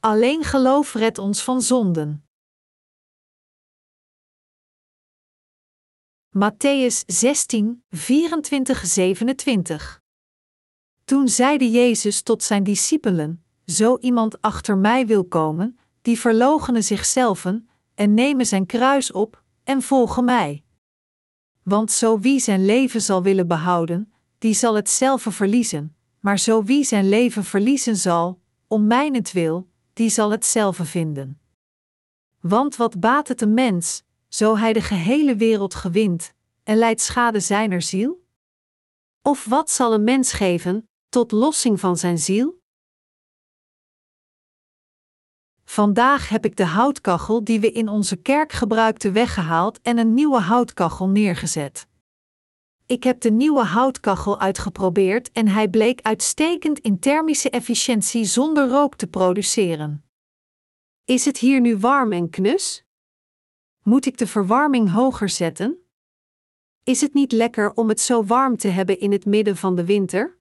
Alleen geloof redt ons van zonden. Matthäus 16, 24, 27. Toen zeide Jezus tot zijn discipelen: Zo iemand achter mij wil komen, die verloochenen zichzelf en nemen zijn kruis op en volgen mij. Want zo wie zijn leven zal willen behouden, die zal het zelf verliezen, maar zo wie zijn leven verliezen zal, om mijnentwil, die zal het zelf vinden. Want wat baat het een mens, zo hij de gehele wereld gewint, en leidt schade zijner ziel? Of wat zal een mens geven, tot lossing van zijn ziel? Vandaag heb ik de houtkachel die we in onze kerk gebruikten weggehaald en een nieuwe houtkachel neergezet. Ik heb de nieuwe houtkachel uitgeprobeerd en hij bleek uitstekend in thermische efficiëntie zonder rook te produceren. Is het hier nu warm en knus? Moet ik de verwarming hoger zetten? Is het niet lekker om het zo warm te hebben in het midden van de winter?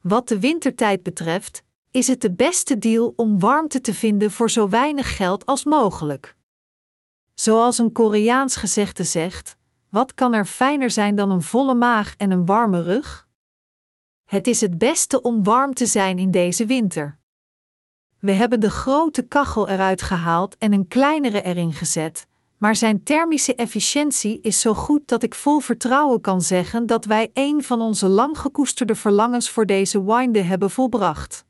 Wat de wintertijd betreft, is het de beste deal om warmte te vinden voor zo weinig geld als mogelijk. Zoals een Koreaans gezegde zegt: wat kan er fijner zijn dan een volle maag en een warme rug? Het is het beste om warm te zijn in deze winter. We hebben de grote kachel eruit gehaald en een kleinere erin gezet, maar zijn thermische efficiëntie is zo goed dat ik vol vertrouwen kan zeggen dat wij een van onze lang gekoesterde verlangens voor deze winde hebben volbracht.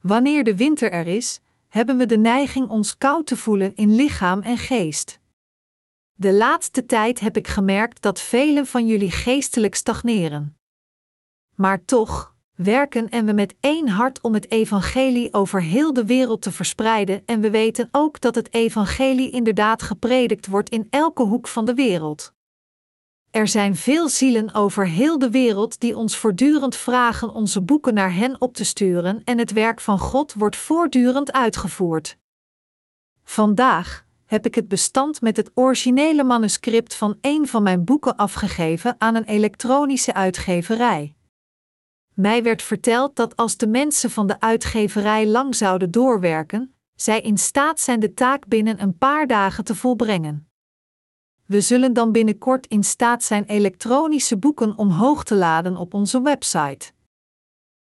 Wanneer de winter er is, hebben we de neiging ons koud te voelen in lichaam en geest. De laatste tijd heb ik gemerkt dat velen van jullie geestelijk stagneren. Maar toch, werken en we met één hart om het evangelie over heel de wereld te verspreiden en we weten ook dat het evangelie inderdaad gepredikt wordt in elke hoek van de wereld. Er zijn veel zielen over heel de wereld die ons voortdurend vragen onze boeken naar hen op te sturen en het werk van God wordt voortdurend uitgevoerd. Vandaag heb ik het bestand met het originele manuscript van een van mijn boeken afgegeven aan een elektronische uitgeverij. Mij werd verteld dat als de mensen van de uitgeverij lang zouden doorwerken, zij in staat zijn de taak binnen een paar dagen te volbrengen. We zullen dan binnenkort in staat zijn elektronische boeken omhoog te laden op onze website.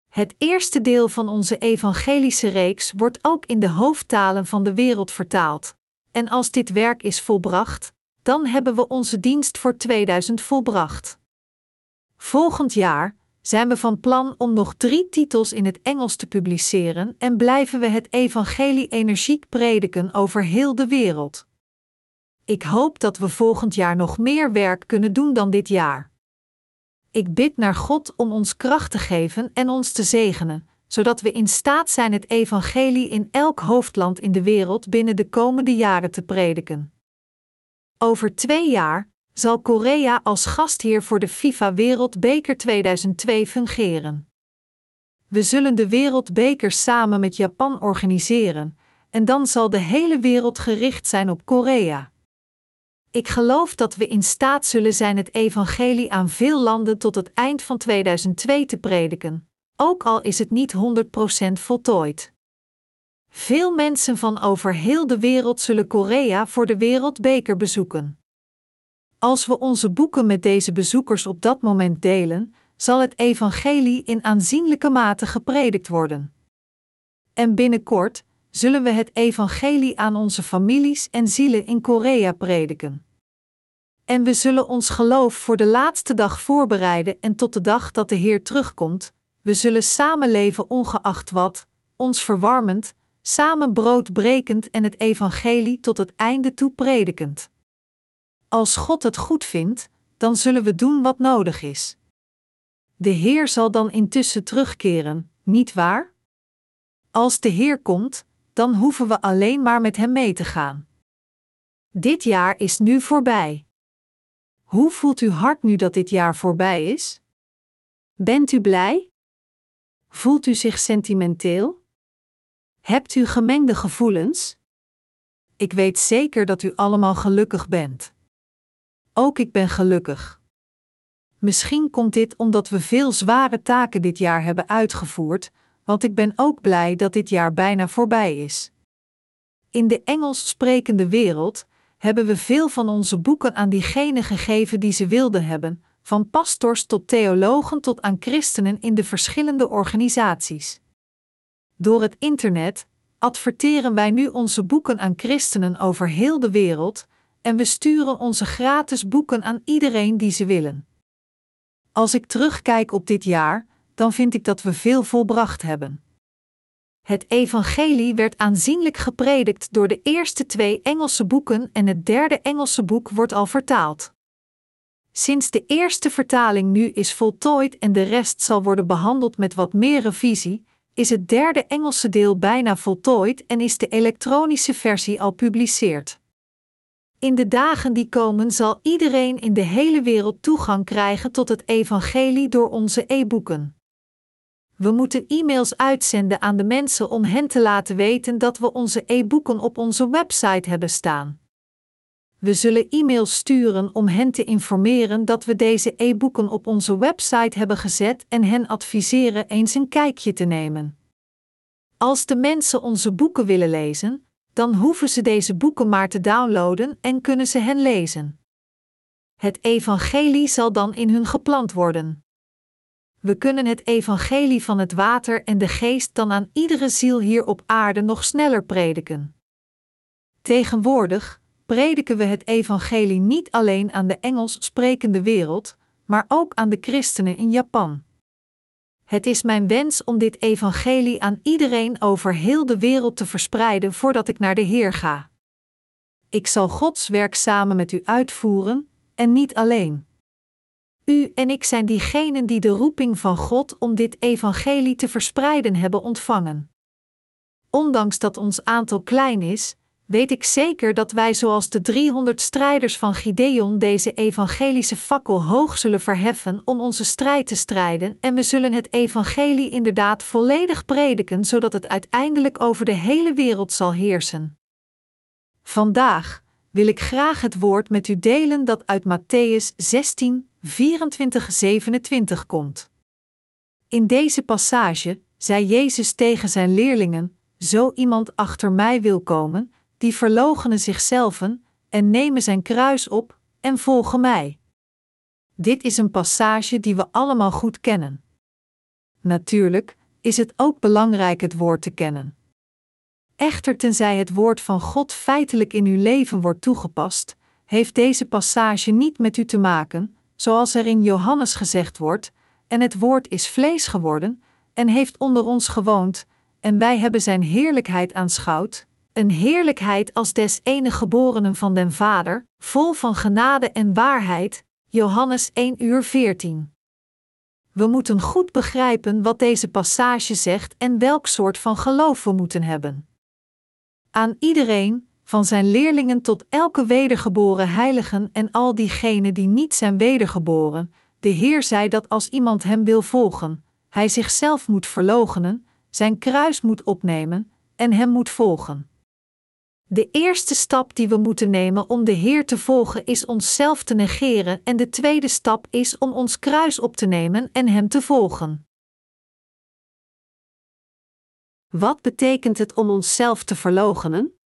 Het eerste deel van onze evangelische reeks wordt ook in de hoofdtalen van de wereld vertaald. En als dit werk is volbracht, dan hebben we onze dienst voor 2000 volbracht. Volgend jaar zijn we van plan om nog drie titels in het Engels te publiceren en blijven we het evangelie energiek prediken over heel de wereld. Ik hoop dat we volgend jaar nog meer werk kunnen doen dan dit jaar. Ik bid naar God om ons kracht te geven en ons te zegenen, zodat we in staat zijn het evangelie in elk hoofdland in de wereld binnen de komende jaren te prediken. Over twee jaar zal Korea als gastheer voor de FIFA Wereldbeker 2002 fungeren. We zullen de Wereldbeker samen met Japan organiseren, en dan zal de hele wereld gericht zijn op Korea. Ik geloof dat we in staat zullen zijn het evangelie aan veel landen tot het eind van 2002 te prediken, ook al is het niet 100% voltooid. Veel mensen van over heel de wereld zullen Korea voor de Wereldbeker bezoeken. Als we onze boeken met deze bezoekers op dat moment delen, zal het evangelie in aanzienlijke mate gepredikt worden. En binnenkort zullen we het evangelie aan onze families en zielen in Korea prediken. En we zullen ons geloof voor de laatste dag voorbereiden en tot de dag dat de Heer terugkomt, we zullen samenleven ongeacht wat, ons verwarmend, samen brood brekend en het evangelie tot het einde toe predikend. Als God het goed vindt, dan zullen we doen wat nodig is. De Heer zal dan intussen terugkeren, niet waar? Als de Heer komt, dan hoeven we alleen maar met Hem mee te gaan. Dit jaar is nu voorbij. Hoe voelt uw hart nu dat dit jaar voorbij is? Bent u blij? Voelt u zich sentimenteel? Hebt u gemengde gevoelens? Ik weet zeker dat u allemaal gelukkig bent. Ook ik ben gelukkig. Misschien komt dit omdat we veel zware taken dit jaar hebben uitgevoerd, want ik ben ook blij dat dit jaar bijna voorbij is. In de Engels sprekende wereld hebben we veel van onze boeken aan diegenen gegeven die ze wilden hebben, van pastors tot theologen tot aan christenen in de verschillende organisaties. Door het internet adverteren wij nu onze boeken aan christenen over heel de wereld en we sturen onze gratis boeken aan iedereen die ze willen. Als ik terugkijk op dit jaar, dan vind ik dat we veel volbracht hebben. Het evangelie werd aanzienlijk gepredikt door de eerste twee Engelse boeken en het derde Engelse boek wordt al vertaald. Sinds de eerste vertaling nu is voltooid en de rest zal worden behandeld met wat meer revisie, is het derde Engelse deel bijna voltooid en is de elektronische versie al publiceerd. In de dagen die komen zal iedereen in de hele wereld toegang krijgen tot het evangelie door onze e-boeken. We moeten e-mails uitzenden aan de mensen om hen te laten weten dat we onze e-boeken op onze website hebben staan. We zullen e-mails sturen om hen te informeren dat we deze e-boeken op onze website hebben gezet en hen adviseren eens een kijkje te nemen. Als de mensen onze boeken willen lezen, dan hoeven ze deze boeken maar te downloaden en kunnen ze hen lezen. Het evangelie zal dan in hun geplant worden. We kunnen het evangelie van het water en de geest dan aan iedere ziel hier op aarde nog sneller prediken. Tegenwoordig prediken we het evangelie niet alleen aan de Engels sprekende wereld, maar ook aan de christenen in Japan. Het is mijn wens om dit evangelie aan iedereen over heel de wereld te verspreiden voordat ik naar de Heer ga. Ik zal Gods werk samen met u uitvoeren, en niet alleen. U en ik zijn diegenen die de roeping van God om dit evangelie te verspreiden hebben ontvangen. Ondanks dat ons aantal klein is, weet ik zeker dat wij zoals de 300 strijders van Gideon deze evangelische fakkel hoog zullen verheffen om onze strijd te strijden en we zullen het evangelie inderdaad volledig prediken zodat het uiteindelijk over de hele wereld zal heersen. Vandaag wil ik graag het woord met u delen dat uit Matthäus 16, 24-27 komt. In deze passage zei Jezus tegen zijn leerlingen: Zo iemand achter mij wil komen, die verloochenen zichzelf en nemen zijn kruis op en volgen mij. Dit is een passage die we allemaal goed kennen. Natuurlijk is het ook belangrijk het woord te kennen. Echter, tenzij het woord van God feitelijk in uw leven wordt toegepast, heeft deze passage niet met u te maken, zoals er in Johannes gezegd wordt: En het woord is vlees geworden, en heeft onder ons gewoond, en wij hebben zijn heerlijkheid aanschouwd, een heerlijkheid als des enige geborenen van den Vader, vol van genade en waarheid. Johannes 1 uur 14. We moeten goed begrijpen wat deze passage zegt en welk soort van geloof we moeten hebben. Aan iedereen, van zijn leerlingen tot elke wedergeboren heiligen en al diegenen die niet zijn wedergeboren, de Heer zei dat als iemand hem wil volgen, hij zichzelf moet verloochenen, zijn kruis moet opnemen en hem moet volgen. De eerste stap die we moeten nemen om de Heer te volgen is onszelf te negeren en de tweede stap is om ons kruis op te nemen en Hem te volgen. Wat betekent het om onszelf te verloochenen?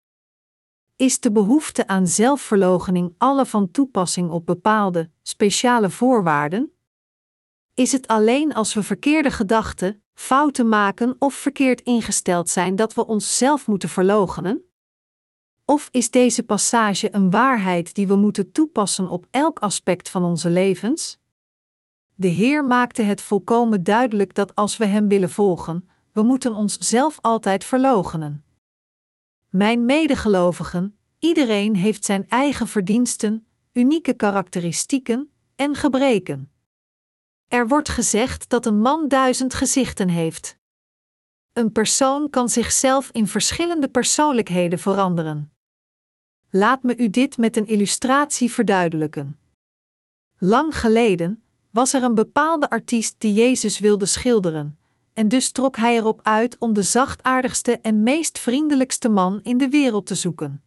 Is de behoefte aan zelfverloochening alle van toepassing op bepaalde, speciale voorwaarden? Is het alleen als we verkeerde gedachten, fouten maken of verkeerd ingesteld zijn dat we onszelf moeten verloochenen? Of is deze passage een waarheid die we moeten toepassen op elk aspect van onze levens? De Heer maakte het volkomen duidelijk dat als we Hem willen volgen, we moeten onszelf altijd verloochenen. Mijn medegelovigen, iedereen heeft zijn eigen verdiensten, unieke karakteristieken en gebreken. Er wordt gezegd dat een man duizend gezichten heeft. Een persoon kan zichzelf in verschillende persoonlijkheden veranderen. Laat me u dit met een illustratie verduidelijken. Lang geleden was er een bepaalde artiest die Jezus wilde schilderen, en dus trok hij erop uit om de zachtaardigste en meest vriendelijkste man in de wereld te zoeken.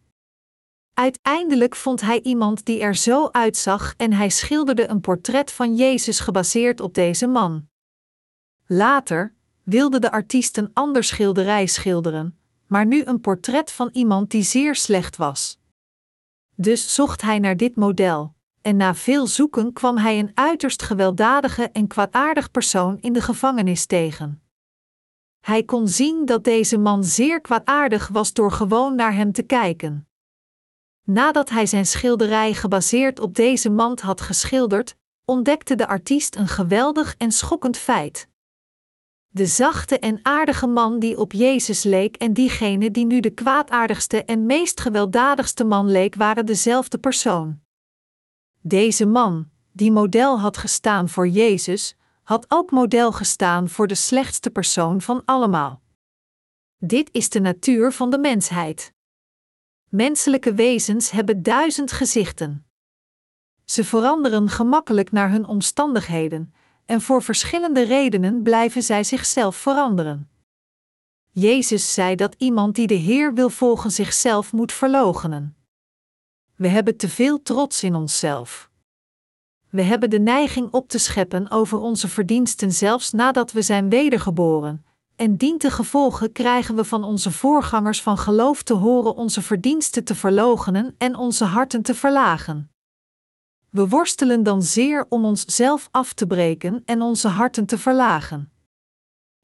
Uiteindelijk vond hij iemand die er zo uitzag en hij schilderde een portret van Jezus gebaseerd op deze man. Later wilde de artiest een ander schilderij schilderen, maar nu een portret van iemand die zeer slecht was. Dus zocht hij naar dit model, en na veel zoeken kwam hij een uiterst gewelddadige en kwaadaardig persoon in de gevangenis tegen. Hij kon zien dat deze man zeer kwaadaardig was door gewoon naar hem te kijken. Nadat hij zijn schilderij gebaseerd op deze man had geschilderd, ontdekte de artiest een geweldig en schokkend feit. De zachte en aardige man die op Jezus leek en diegene die nu de kwaadaardigste en meest gewelddadigste man leek, waren dezelfde persoon. Deze man, die model had gestaan voor Jezus, had ook model gestaan voor de slechtste persoon van allemaal. Dit is de natuur van de mensheid. Menselijke wezens hebben duizend gezichten. Ze veranderen gemakkelijk naar hun omstandigheden, en voor verschillende redenen blijven zij zichzelf veranderen. Jezus zei dat iemand die de Heer wil volgen zichzelf moet verloochenen. We hebben te veel trots in onszelf. We hebben de neiging op te scheppen over onze verdiensten zelfs nadat we zijn wedergeboren, en dientengevolge krijgen we van onze voorgangers van geloof te horen onze verdiensten te verloochenen en onze harten te verlagen. We worstelen dan zeer om onszelf af te breken en onze harten te verlagen.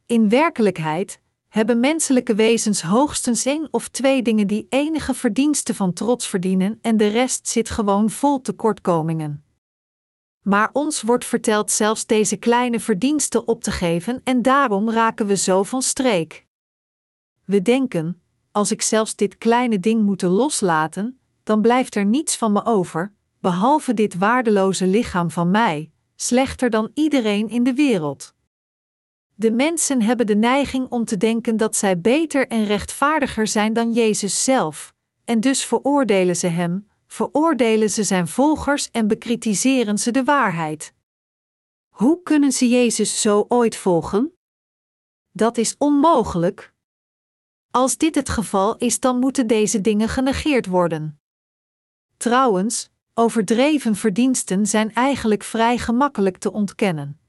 In werkelijkheid hebben menselijke wezens hoogstens één of twee dingen die enige verdiensten van trots verdienen en de rest zit gewoon vol tekortkomingen. Maar ons wordt verteld zelfs deze kleine verdiensten op te geven en daarom raken we zo van streek. We denken: als ik zelfs dit kleine ding moet loslaten, dan blijft er niets van me over, behalve dit waardeloze lichaam van mij, slechter dan iedereen in de wereld. De mensen hebben de neiging om te denken dat zij beter en rechtvaardiger zijn dan Jezus zelf, en dus veroordelen ze hem, veroordelen ze zijn volgers en bekritiseren ze de waarheid. Hoe kunnen ze Jezus zo ooit volgen? Dat is onmogelijk. Als dit het geval is, dan moeten deze dingen genegeerd worden. Trouwens, overdreven verdiensten zijn eigenlijk vrij gemakkelijk te ontkennen.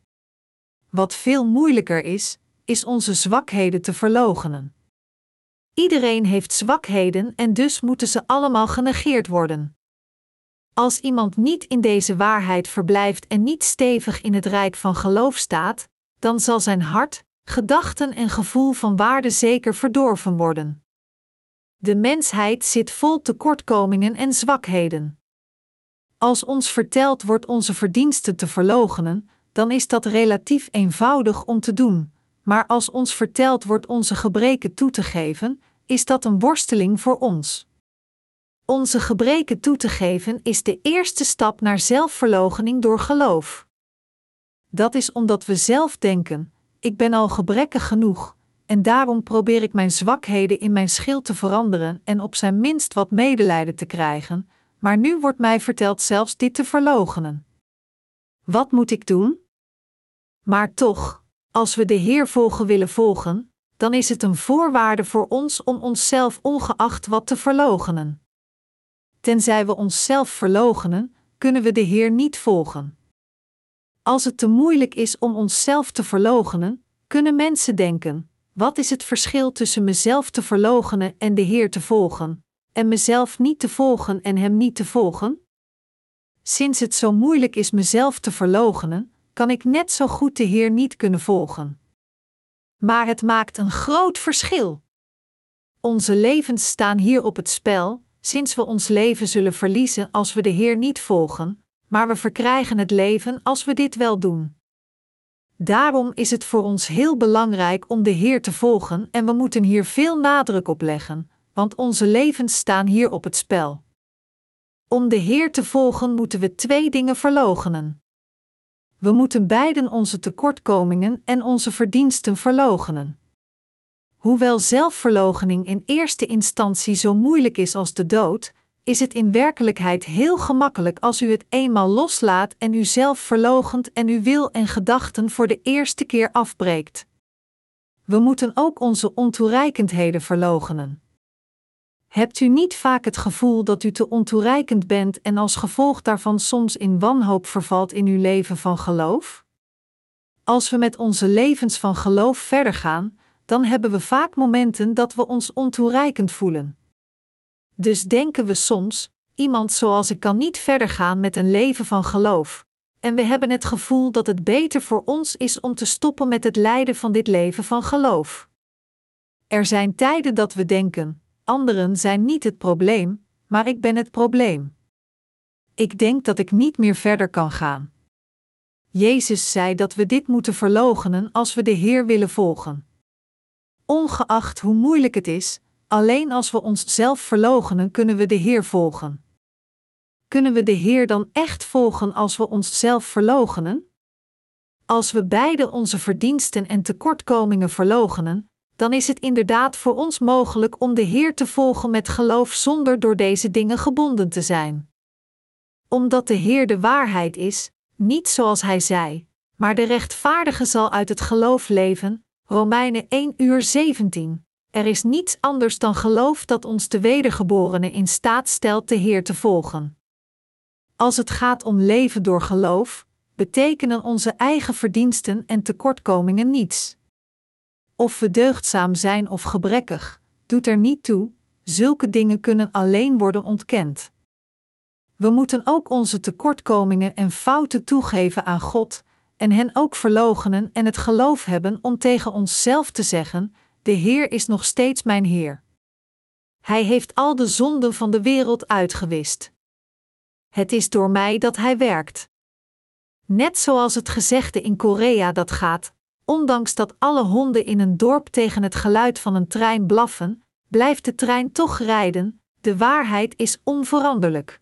Wat veel moeilijker is, is onze zwakheden te verloochenen. Iedereen heeft zwakheden en dus moeten ze allemaal genegeerd worden. Als iemand niet in deze waarheid verblijft en niet stevig in het rijk van geloof staat, dan zal zijn hart, gedachten en gevoel van waarde zeker verdorven worden. De mensheid zit vol tekortkomingen en zwakheden. Als ons verteld wordt onze verdiensten te verloochenen, dan is dat relatief eenvoudig om te doen, maar als ons verteld wordt onze gebreken toe te geven, is dat een worsteling voor ons. Onze gebreken toe te geven is de eerste stap naar zelfverloochening door geloof. Dat is omdat we zelf denken: ik ben al gebrekkig genoeg, en daarom probeer ik mijn zwakheden in mijn schild te veranderen en op zijn minst wat medelijden te krijgen, maar nu wordt mij verteld zelfs dit te verloochenen. Wat moet ik doen? Maar toch, als we de Heer volgen willen volgen, dan is het een voorwaarde voor ons om onszelf ongeacht wat te verloochenen. Tenzij we onszelf verloochenen, kunnen we de Heer niet volgen. Als het te moeilijk is om onszelf te verloochenen, kunnen mensen denken: wat is het verschil tussen mezelf te verloochenen en de Heer te volgen, en mezelf niet te volgen en Hem niet te volgen? Sinds het zo moeilijk is mezelf te verloochenen, kan ik net zo goed de Heer niet kunnen volgen. Maar het maakt een groot verschil. Onze levens staan hier op het spel, sinds we ons leven zullen verliezen als we de Heer niet volgen, maar we verkrijgen het leven als we dit wel doen. Daarom is het voor ons heel belangrijk om de Heer te volgen en we moeten hier veel nadruk op leggen, want onze levens staan hier op het spel. Om de Heer te volgen moeten we twee dingen verloochenen. We moeten beiden onze tekortkomingen en onze verdiensten verloochenen. Hoewel zelfverloochening in eerste instantie zo moeilijk is als de dood, is het in werkelijkheid heel gemakkelijk als u het eenmaal loslaat en u zelf verloochent en uw wil en gedachten voor de eerste keer afbreekt. We moeten ook onze ontoereikendheden verloochenen. Hebt u niet vaak het gevoel dat u te ontoereikend bent en als gevolg daarvan soms in wanhoop vervalt in uw leven van geloof? Als we met onze levens van geloof verder gaan, dan hebben we vaak momenten dat we ons ontoereikend voelen. Dus denken we soms: iemand zoals ik kan niet verder gaan met een leven van geloof. En we hebben het gevoel dat het beter voor ons is om te stoppen met het lijden van dit leven van geloof. Er zijn tijden dat we denken: anderen zijn niet het probleem, maar ik ben het probleem. Ik denk dat ik niet meer verder kan gaan. Jezus zei dat we dit moeten verloochenen als we de Heer willen volgen. Ongeacht hoe moeilijk het is, alleen als we onszelf verloochenen kunnen we de Heer volgen. Kunnen we de Heer dan echt volgen als we onszelf verloochenen? Als we beide onze verdiensten en tekortkomingen verloochenen, dan is het inderdaad voor ons mogelijk om de Heer te volgen met geloof zonder door deze dingen gebonden te zijn. Omdat de Heer de waarheid is, niet zoals Hij zei, maar de rechtvaardige zal uit het geloof leven, Romeinen 1 uur 17. Er is niets anders dan geloof dat ons de wedergeborene in staat stelt de Heer te volgen. Als het gaat om leven door geloof, betekenen onze eigen verdiensten en tekortkomingen niets. Of we deugdzaam zijn of gebrekkig, doet er niet toe, zulke dingen kunnen alleen worden ontkend. We moeten ook onze tekortkomingen en fouten toegeven aan God, en hen ook verloochenen en het geloof hebben om tegen onszelf te zeggen: De Heer is nog steeds mijn Heer. Hij heeft al de zonden van de wereld uitgewist. Het is door mij dat Hij werkt. Net zoals het gezegde in Korea dat gaat: ondanks dat alle honden in een dorp tegen het geluid van een trein blaffen, blijft de trein toch rijden, de waarheid is onveranderlijk.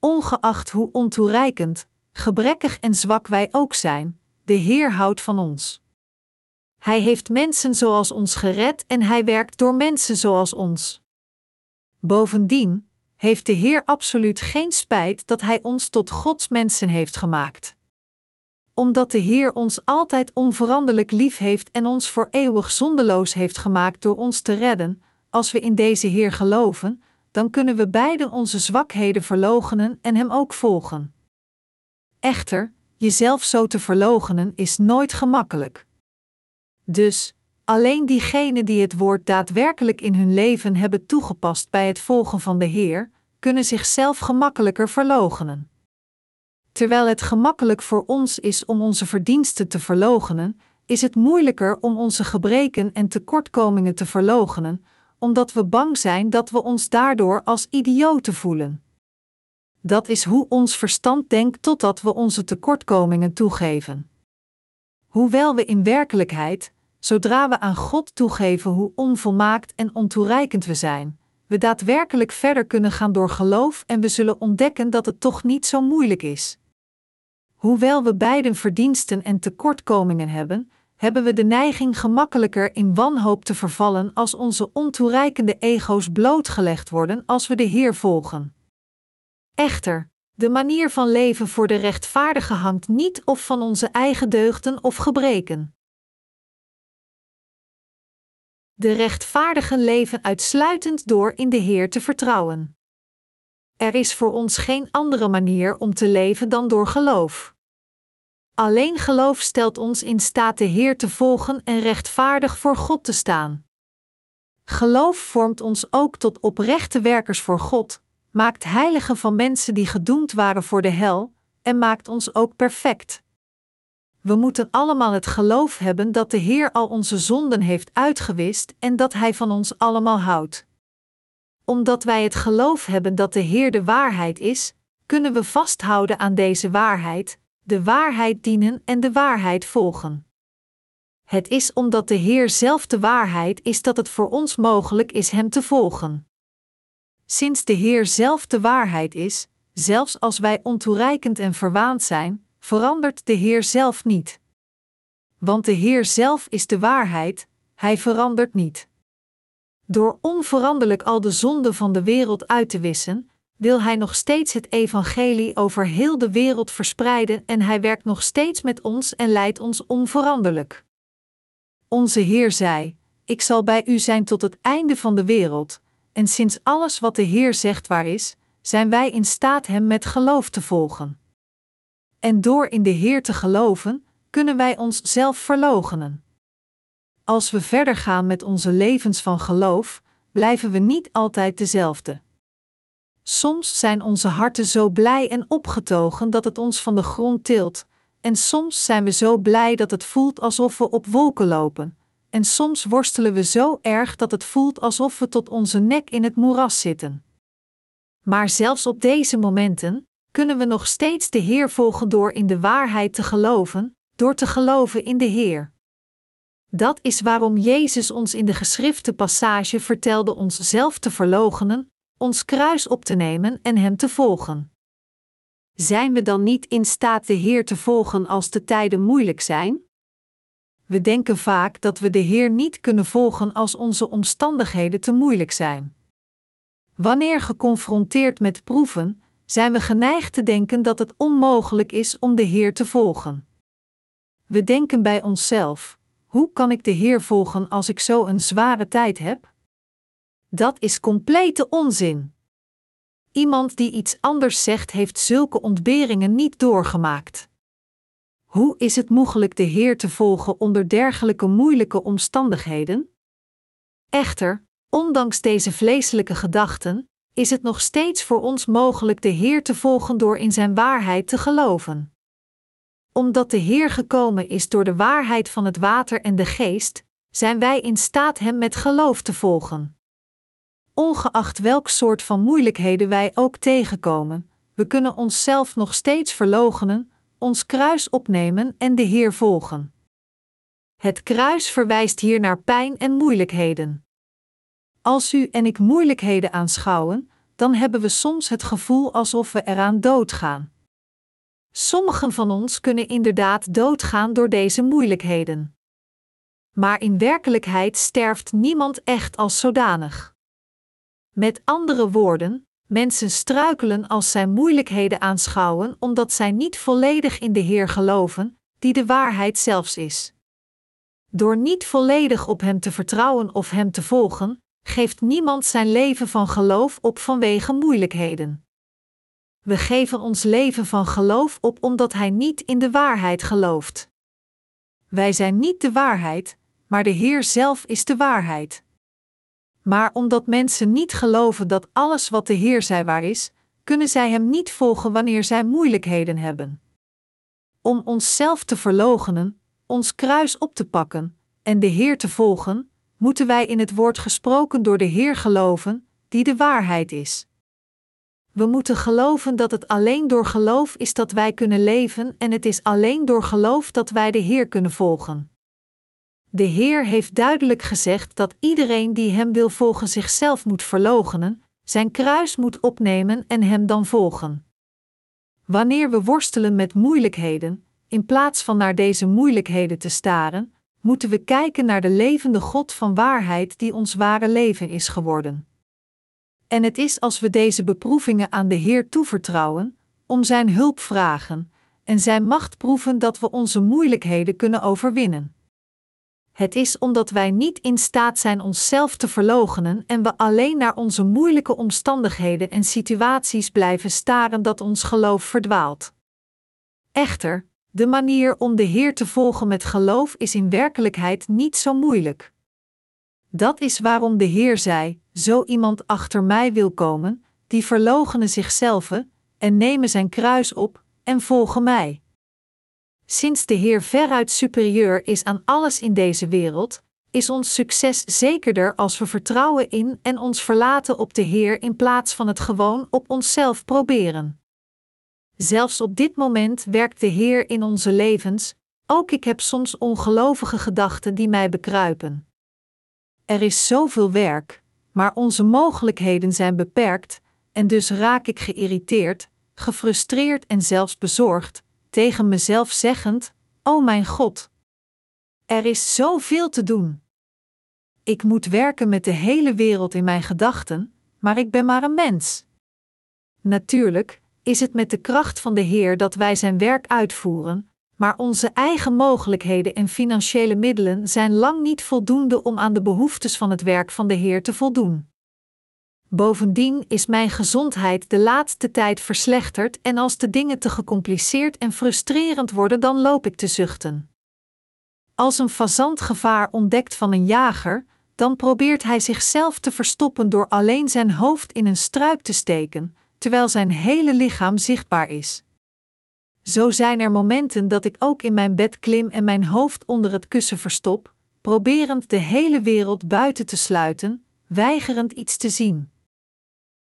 Ongeacht hoe ontoereikend, gebrekkig en zwak wij ook zijn, de Heer houdt van ons. Hij heeft mensen zoals ons gered en hij werkt door mensen zoals ons. Bovendien heeft de Heer absoluut geen spijt dat hij ons tot Gods mensen heeft gemaakt. Omdat de Heer ons altijd onveranderlijk lief heeft en ons voor eeuwig zondeloos heeft gemaakt door ons te redden, als we in deze Heer geloven, dan kunnen we beide onze zwakheden verloochenen en Hem ook volgen. Echter, jezelf zo te verloochenen is nooit gemakkelijk. Dus, alleen diegenen die het woord daadwerkelijk in hun leven hebben toegepast bij het volgen van de Heer, kunnen zichzelf gemakkelijker verloochenen. Terwijl het gemakkelijk voor ons is om onze verdiensten te verloochenen, is het moeilijker om onze gebreken en tekortkomingen te verloochenen, omdat we bang zijn dat we ons daardoor als idioten voelen. Dat is hoe ons verstand denkt totdat we onze tekortkomingen toegeven. Hoewel we in werkelijkheid, zodra we aan God toegeven hoe onvolmaakt en ontoereikend we zijn, we daadwerkelijk verder kunnen gaan door geloof en we zullen ontdekken dat het toch niet zo moeilijk is. Hoewel we beiden verdiensten en tekortkomingen hebben, hebben we de neiging gemakkelijker in wanhoop te vervallen als onze ontoereikende ego's blootgelegd worden als we de Heer volgen. Echter, de manier van leven voor de rechtvaardige hangt niet of van onze eigen deugden of gebreken. De rechtvaardigen leven uitsluitend door in de Heer te vertrouwen. Er is voor ons geen andere manier om te leven dan door geloof. Alleen geloof stelt ons in staat de Heer te volgen en rechtvaardig voor God te staan. Geloof vormt ons ook tot oprechte werkers voor God, maakt heiligen van mensen die gedoemd waren voor de hel, en maakt ons ook perfect. We moeten allemaal het geloof hebben dat de Heer al onze zonden heeft uitgewist en dat Hij van ons allemaal houdt. Omdat wij het geloof hebben dat de Heer de waarheid is, kunnen we vasthouden aan deze waarheid, de waarheid dienen en de waarheid volgen. Het is omdat de Heer zelf de waarheid is dat het voor ons mogelijk is Hem te volgen. Sinds de Heer zelf de waarheid is, zelfs als wij ontoereikend en verwaand zijn, verandert de Heer zelf niet. Want de Heer zelf is de waarheid, Hij verandert niet. Door onveranderlijk al de zonden van de wereld uit te wissen, wil Hij nog steeds het evangelie over heel de wereld verspreiden en Hij werkt nog steeds met ons en leidt ons onveranderlijk. Onze Heer zei: Ik zal bij u zijn tot het einde van de wereld, en sinds alles wat de Heer zegt waar is, zijn wij in staat Hem met geloof te volgen. En door in de Heer te geloven, kunnen wij onszelf verloochenen. Als we verder gaan met onze levens van geloof, blijven we niet altijd dezelfde. Soms zijn onze harten zo blij en opgetogen dat het ons van de grond tilt, en soms zijn we zo blij dat het voelt alsof we op wolken lopen, en soms worstelen we zo erg dat het voelt alsof we tot onze nek in het moeras zitten. Maar zelfs op deze momenten kunnen we nog steeds de Heer volgen door in de waarheid te geloven, door te geloven in de Heer. Dat is waarom Jezus ons in de geschrifte passage vertelde ons zelf te verloochenen, ons kruis op te nemen en Hem te volgen. Zijn we dan niet in staat de Heer te volgen als de tijden moeilijk zijn? We denken vaak dat we de Heer niet kunnen volgen als onze omstandigheden te moeilijk zijn. Wanneer geconfronteerd met proeven, zijn we geneigd te denken dat het onmogelijk is om de Heer te volgen. We denken bij onszelf: hoe kan ik de Heer volgen als ik zo een zware tijd heb? Dat is complete onzin. Iemand die iets anders zegt, heeft zulke ontberingen niet doorgemaakt. Hoe is het mogelijk de Heer te volgen onder dergelijke moeilijke omstandigheden? Echter, ondanks deze vleeselijke gedachten, is het nog steeds voor ons mogelijk de Heer te volgen door in Zijn waarheid te geloven. Omdat de Heer gekomen is door de waarheid van het water en de geest, zijn wij in staat Hem met geloof te volgen. Ongeacht welk soort van moeilijkheden wij ook tegenkomen, we kunnen onszelf nog steeds verloochenen, ons kruis opnemen en de Heer volgen. Het kruis verwijst hier naar pijn en moeilijkheden. Als u en ik moeilijkheden aanschouwen, dan hebben we soms het gevoel alsof we eraan doodgaan. Sommigen van ons kunnen inderdaad doodgaan door deze moeilijkheden. Maar in werkelijkheid sterft niemand echt als zodanig. Met andere woorden, mensen struikelen als zij moeilijkheden aanschouwen omdat zij niet volledig in de Heer geloven, die de waarheid zelfs is. Door niet volledig op Hem te vertrouwen of Hem te volgen, geeft niemand zijn leven van geloof op vanwege moeilijkheden. We geven ons leven van geloof op omdat Hij niet in de waarheid gelooft. Wij zijn niet de waarheid, maar de Heer zelf is de waarheid. Maar omdat mensen niet geloven dat alles wat de Heer zei waar is, kunnen zij Hem niet volgen wanneer zij moeilijkheden hebben. Om onszelf te verloochenen, ons kruis op te pakken en de Heer te volgen, moeten wij in het woord gesproken door de Heer geloven, die de waarheid is. We moeten geloven dat het alleen door geloof is dat wij kunnen leven en het is alleen door geloof dat wij de Heer kunnen volgen. De Heer heeft duidelijk gezegd dat iedereen die Hem wil volgen zichzelf moet verloochenen, zijn kruis moet opnemen en Hem dan volgen. Wanneer we worstelen met moeilijkheden, in plaats van naar deze moeilijkheden te staren, moeten we kijken naar de levende God van waarheid die ons ware leven is geworden. En het is als we deze beproevingen aan de Heer toevertrouwen, om Zijn hulp vragen en Zijn macht proeven dat we onze moeilijkheden kunnen overwinnen. Het is omdat wij niet in staat zijn onszelf te verloochenen en we alleen naar onze moeilijke omstandigheden en situaties blijven staren dat ons geloof verdwaalt. Echter, de manier om de Heer te volgen met geloof is in werkelijkheid niet zo moeilijk. Dat is waarom de Heer zei: Zo iemand achter mij wil komen, die verloochenen zichzelf en nemen zijn kruis op en volgen mij. Sinds de Heer veruit superieur is aan alles in deze wereld, is ons succes zekerder als we vertrouwen in en ons verlaten op de Heer in plaats van het gewoon op onszelf proberen. Zelfs op dit moment werkt de Heer in onze levens, ook ik heb soms ongelovige gedachten die mij bekruipen. Er is zoveel werk, maar onze mogelijkheden zijn beperkt, en dus raak ik geïrriteerd, gefrustreerd en zelfs bezorgd, tegen mezelf zeggend: O mijn God! Er is zoveel te doen. Ik moet werken met de hele wereld in mijn gedachten, maar ik ben maar een mens. Natuurlijk is het met de kracht van de Heer dat wij zijn werk uitvoeren, maar onze eigen mogelijkheden en financiële middelen zijn lang niet voldoende om aan de behoeftes van het werk van de Heer te voldoen. Bovendien is mijn gezondheid de laatste tijd verslechterd en als de dingen te gecompliceerd en frustrerend worden, dan loop ik te zuchten. Als een fazant gevaar ontdekt van een jager, dan probeert hij zichzelf te verstoppen door alleen zijn hoofd in een struik te steken, terwijl zijn hele lichaam zichtbaar is. Zo zijn er momenten dat ik ook in mijn bed klim en mijn hoofd onder het kussen verstop, proberend de hele wereld buiten te sluiten, weigerend iets te zien.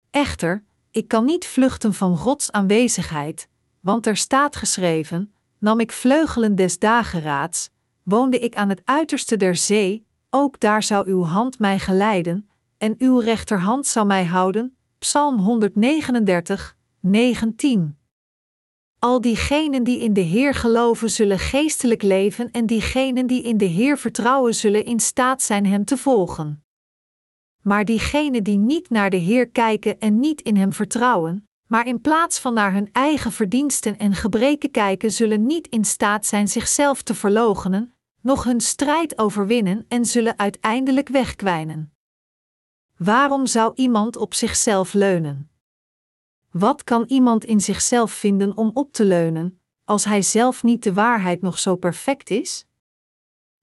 Echter, ik kan niet vluchten van Gods aanwezigheid, want er staat geschreven: nam ik vleugelen des dageraads, woonde ik aan het uiterste der zee, ook daar zou uw hand mij geleiden, en uw rechterhand zou mij houden. Psalm 139, 19. Al diegenen die in de Heer geloven zullen geestelijk leven en diegenen die in de Heer vertrouwen zullen in staat zijn Hem te volgen. Maar diegenen die niet naar de Heer kijken en niet in Hem vertrouwen, maar in plaats van naar hun eigen verdiensten en gebreken kijken, zullen niet in staat zijn zichzelf te verloochenen, nog hun strijd overwinnen en zullen uiteindelijk wegkwijnen. Waarom zou iemand op zichzelf leunen? Wat kan iemand in zichzelf vinden om op te leunen, als hij zelf niet de waarheid nog zo perfect is?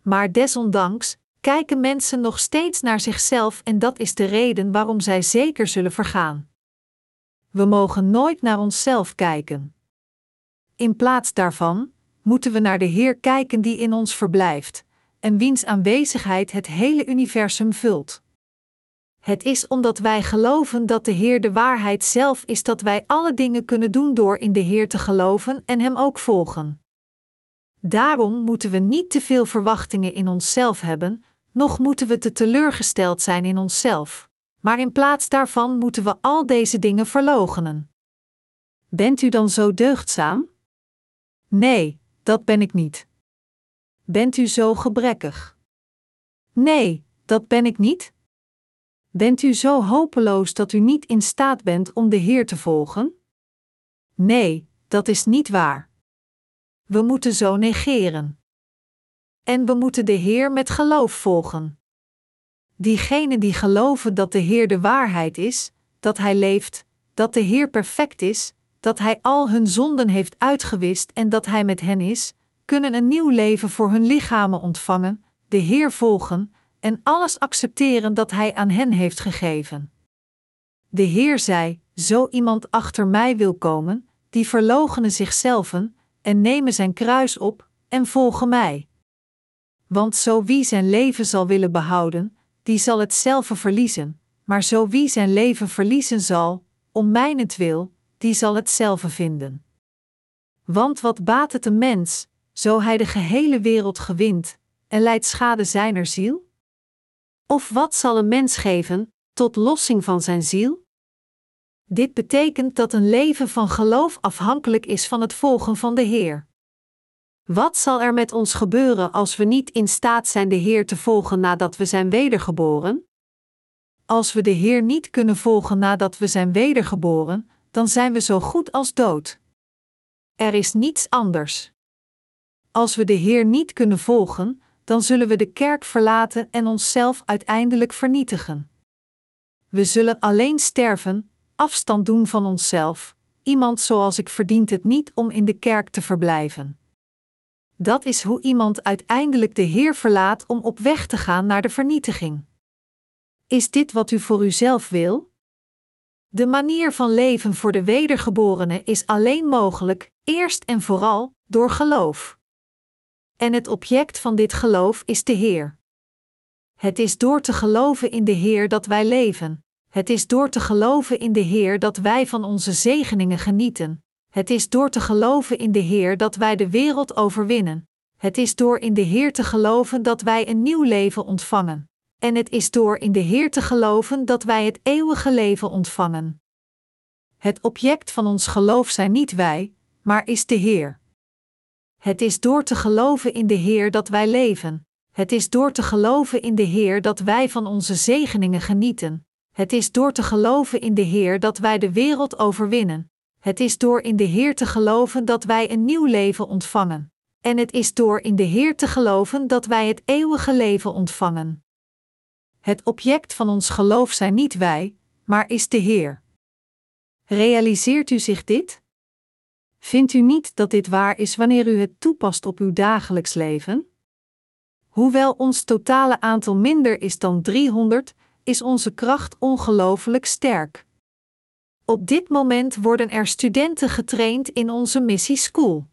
Maar desondanks kijken mensen nog steeds naar zichzelf en dat is de reden waarom zij zeker zullen vergaan. We mogen nooit naar onszelf kijken. In plaats daarvan moeten we naar de Heer kijken die in ons verblijft, en wiens aanwezigheid het hele universum vult. Het is omdat wij geloven dat de Heer de waarheid zelf is dat wij alle dingen kunnen doen door in de Heer te geloven en Hem ook volgen. Daarom moeten we niet te veel verwachtingen in onszelf hebben, noch moeten we te teleurgesteld zijn in onszelf, maar in plaats daarvan moeten we al deze dingen verloochenen. Bent u dan zo deugdzaam? Nee, dat ben ik niet. Bent u zo gebrekkig? Nee, dat ben ik niet. Bent u zo hopeloos dat u niet in staat bent om de Heer te volgen? Nee, dat is niet waar. We moeten zo negeren. En we moeten de Heer met geloof volgen. Diegenen die geloven dat de Heer de waarheid is, dat Hij leeft, dat de Heer perfect is, dat Hij al hun zonden heeft uitgewist en dat Hij met hen is, kunnen een nieuw leven voor hun lichamen ontvangen, de Heer volgen en alles accepteren dat Hij aan hen heeft gegeven. De Heer zei: Zo iemand achter mij wil komen, die verloochenen zichzelf en nemen zijn kruis op en volgen mij. Want zo wie zijn leven zal willen behouden, die zal het zelf verliezen, maar zo wie zijn leven verliezen zal, om mijnentwil, die zal het zelf vinden. Want wat baat het een mens, zo hij de gehele wereld gewint, en leidt schade zijner ziel? Of wat zal een mens geven, tot lossing van zijn ziel? Dit betekent dat een leven van geloof afhankelijk is van het volgen van de Heer. Wat zal er met ons gebeuren als we niet in staat zijn de Heer te volgen nadat we zijn wedergeboren? Als we de Heer niet kunnen volgen nadat we zijn wedergeboren, dan zijn we zo goed als dood. Er is niets anders. Als we de Heer niet kunnen volgen, dan zullen we de kerk verlaten en onszelf uiteindelijk vernietigen. We zullen alleen sterven, afstand doen van onszelf, iemand zoals ik verdient het niet om in de kerk te verblijven. Dat is hoe iemand uiteindelijk de Heer verlaat om op weg te gaan naar de vernietiging. Is dit wat u voor uzelf wil? De manier van leven voor de wedergeborene is alleen mogelijk, eerst en vooral, door geloof. En het object van dit geloof is de Heer. Het is door te geloven in de Heer dat wij leven. Het is door te geloven in de Heer dat wij van onze zegeningen genieten. Het is door te geloven in de Heer dat wij de wereld overwinnen. Het is door in de Heer te geloven dat wij een nieuw leven ontvangen. En het is door in de Heer te geloven dat wij het eeuwige leven ontvangen. Het object van ons geloof zijn niet wij, maar is de Heer. Het is door te geloven in de Heer dat wij leven. Het is door te geloven in de Heer dat wij van onze zegeningen genieten. Het is door te geloven in de Heer dat wij de wereld overwinnen. Het is door in de Heer te geloven dat wij een nieuw leven ontvangen. En het is door in de Heer te geloven dat wij het eeuwige leven ontvangen. Het object van ons geloof zijn niet wij, maar is de Heer. Realiseert u zich dit? Vindt u niet dat dit waar is wanneer u het toepast op uw dagelijks leven? Hoewel ons totale aantal minder is dan 300, is onze kracht ongelooflijk sterk. Op dit moment worden er studenten getraind in onze missie school.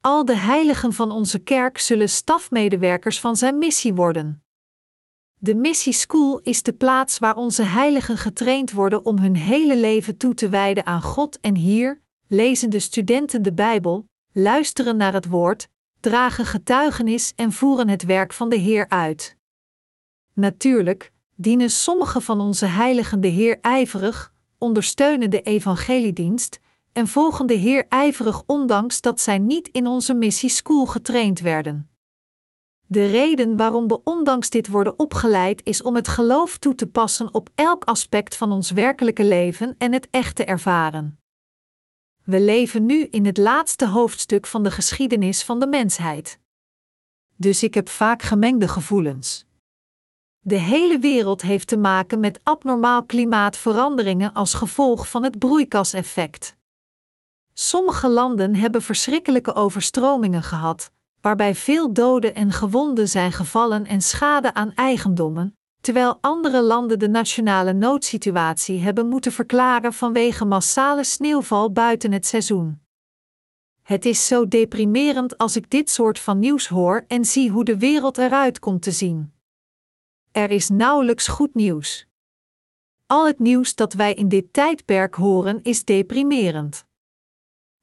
Al de heiligen van onze kerk zullen stafmedewerkers van zijn missie worden. De missie school is de plaats waar onze heiligen getraind worden om hun hele leven toe te wijden aan God en hier lezen de studenten de Bijbel, luisteren naar het woord, dragen getuigenis en voeren het werk van de Heer uit. Natuurlijk dienen sommige van onze heiligen de Heer ijverig, ondersteunen de evangeliedienst en volgen de Heer ijverig ondanks dat zij niet in onze missie school getraind werden. De reden waarom we ondanks dit worden opgeleid is om het geloof toe te passen op elk aspect van ons werkelijke leven en het echte ervaren. We leven nu in het laatste hoofdstuk van de geschiedenis van de mensheid. Dus ik heb vaak gemengde gevoelens. De hele wereld heeft te maken met abnormaal klimaatveranderingen als gevolg van het broeikaseffect. Sommige landen hebben verschrikkelijke overstromingen gehad, waarbij veel doden en gewonden zijn gevallen en schade aan eigendommen, terwijl andere landen de nationale noodsituatie hebben moeten verklaren vanwege massale sneeuwval buiten het seizoen. Het is zo deprimerend als ik dit soort van nieuws hoor en zie hoe de wereld eruit komt te zien. Er is nauwelijks goed nieuws. Al het nieuws dat wij in dit tijdperk horen is deprimerend.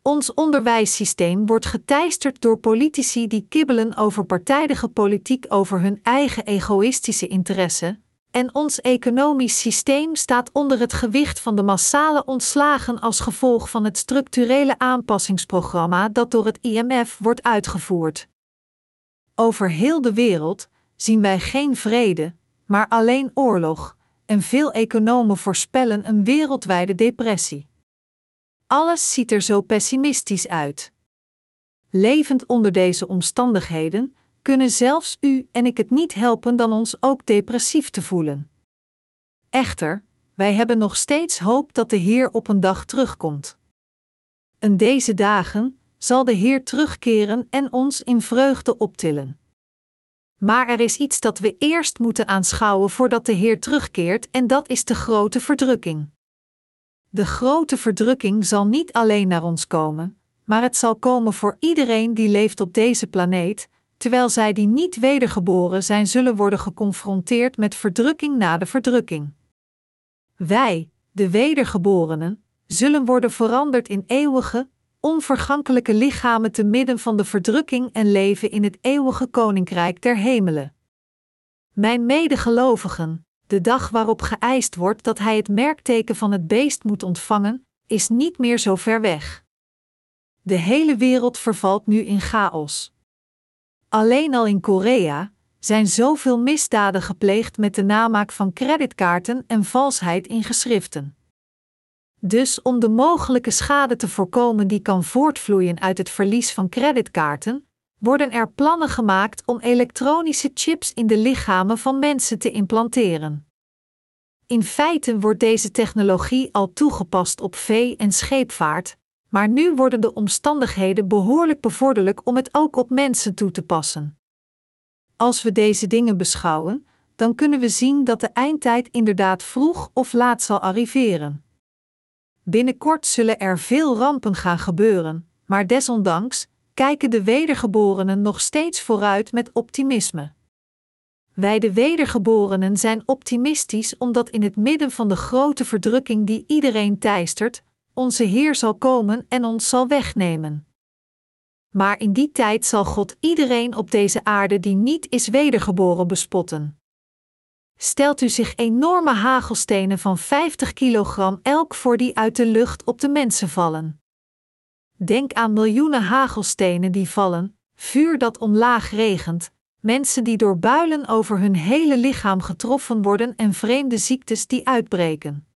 Ons onderwijssysteem wordt geteisterd door politici die kibbelen over partijdige politiek over hun eigen egoïstische interesse, en ons economisch systeem staat onder het gewicht van de massale ontslagen als gevolg van het structurele aanpassingsprogramma dat door het IMF wordt uitgevoerd. Over heel de wereld zien wij geen vrede, maar alleen oorlog, en veel economen voorspellen een wereldwijde depressie. Alles ziet er zo pessimistisch uit. Levend onder deze omstandigheden kunnen zelfs u en ik het niet helpen dan ons ook depressief te voelen. Echter, wij hebben nog steeds hoop dat de Heer op een dag terugkomt. In deze dagen zal de Heer terugkeren en ons in vreugde optillen. Maar er is iets dat we eerst moeten aanschouwen voordat de Heer terugkeert, en dat is de grote verdrukking. De grote verdrukking zal niet alleen naar ons komen, maar het zal komen voor iedereen die leeft op deze planeet, terwijl zij die niet wedergeboren zijn zullen worden geconfronteerd met verdrukking na de verdrukking. Wij, de wedergeborenen, zullen worden veranderd in eeuwige, onvergankelijke lichamen te midden van de verdrukking en leven in het eeuwige koninkrijk der hemelen. Mijn medegelovigen, de dag waarop geëist wordt dat hij het merkteken van het beest moet ontvangen, is niet meer zo ver weg. De hele wereld vervalt nu in chaos. Alleen al in Korea zijn zoveel misdaden gepleegd met de namaak van creditkaarten en valsheid in geschriften. Dus om de mogelijke schade te voorkomen die kan voortvloeien uit het verlies van creditkaarten, worden er plannen gemaakt om elektronische chips in de lichamen van mensen te implanteren. In feite wordt deze technologie al toegepast op vee- en scheepvaart, maar nu worden de omstandigheden behoorlijk bevorderlijk om het ook op mensen toe te passen. Als we deze dingen beschouwen, dan kunnen we zien dat de eindtijd inderdaad vroeg of laat zal arriveren. Binnenkort zullen er veel rampen gaan gebeuren, maar desondanks kijken de wedergeborenen nog steeds vooruit met optimisme. Wij de wedergeborenen zijn optimistisch omdat in het midden van de grote verdrukking die iedereen teistert, onze Heer zal komen en ons zal wegnemen. Maar in die tijd zal God iedereen op deze aarde die niet is wedergeboren bespotten. Stelt u zich enorme hagelstenen van 50 kilogram elk voor die uit de lucht op de mensen vallen. Denk aan miljoenen hagelstenen die vallen, vuur dat omlaag regent, mensen die door builen over hun hele lichaam getroffen worden en vreemde ziektes die uitbreken.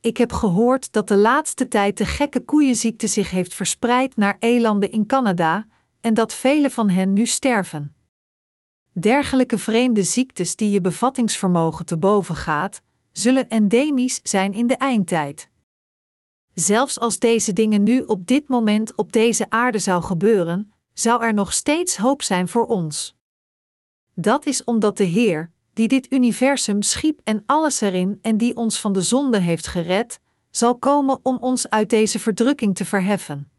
Ik heb gehoord dat de laatste tijd de gekke koeienziekte zich heeft verspreid naar elanden in Canada en dat vele van hen nu sterven. Dergelijke vreemde ziektes die je bevattingsvermogen te boven gaat, zullen endemisch zijn in de eindtijd. Zelfs als deze dingen nu op dit moment op deze aarde zou gebeuren, zou er nog steeds hoop zijn voor ons. Dat is omdat de Heer, die dit universum schiep en alles erin en die ons van de zonde heeft gered, zal komen om ons uit deze verdrukking te verheffen.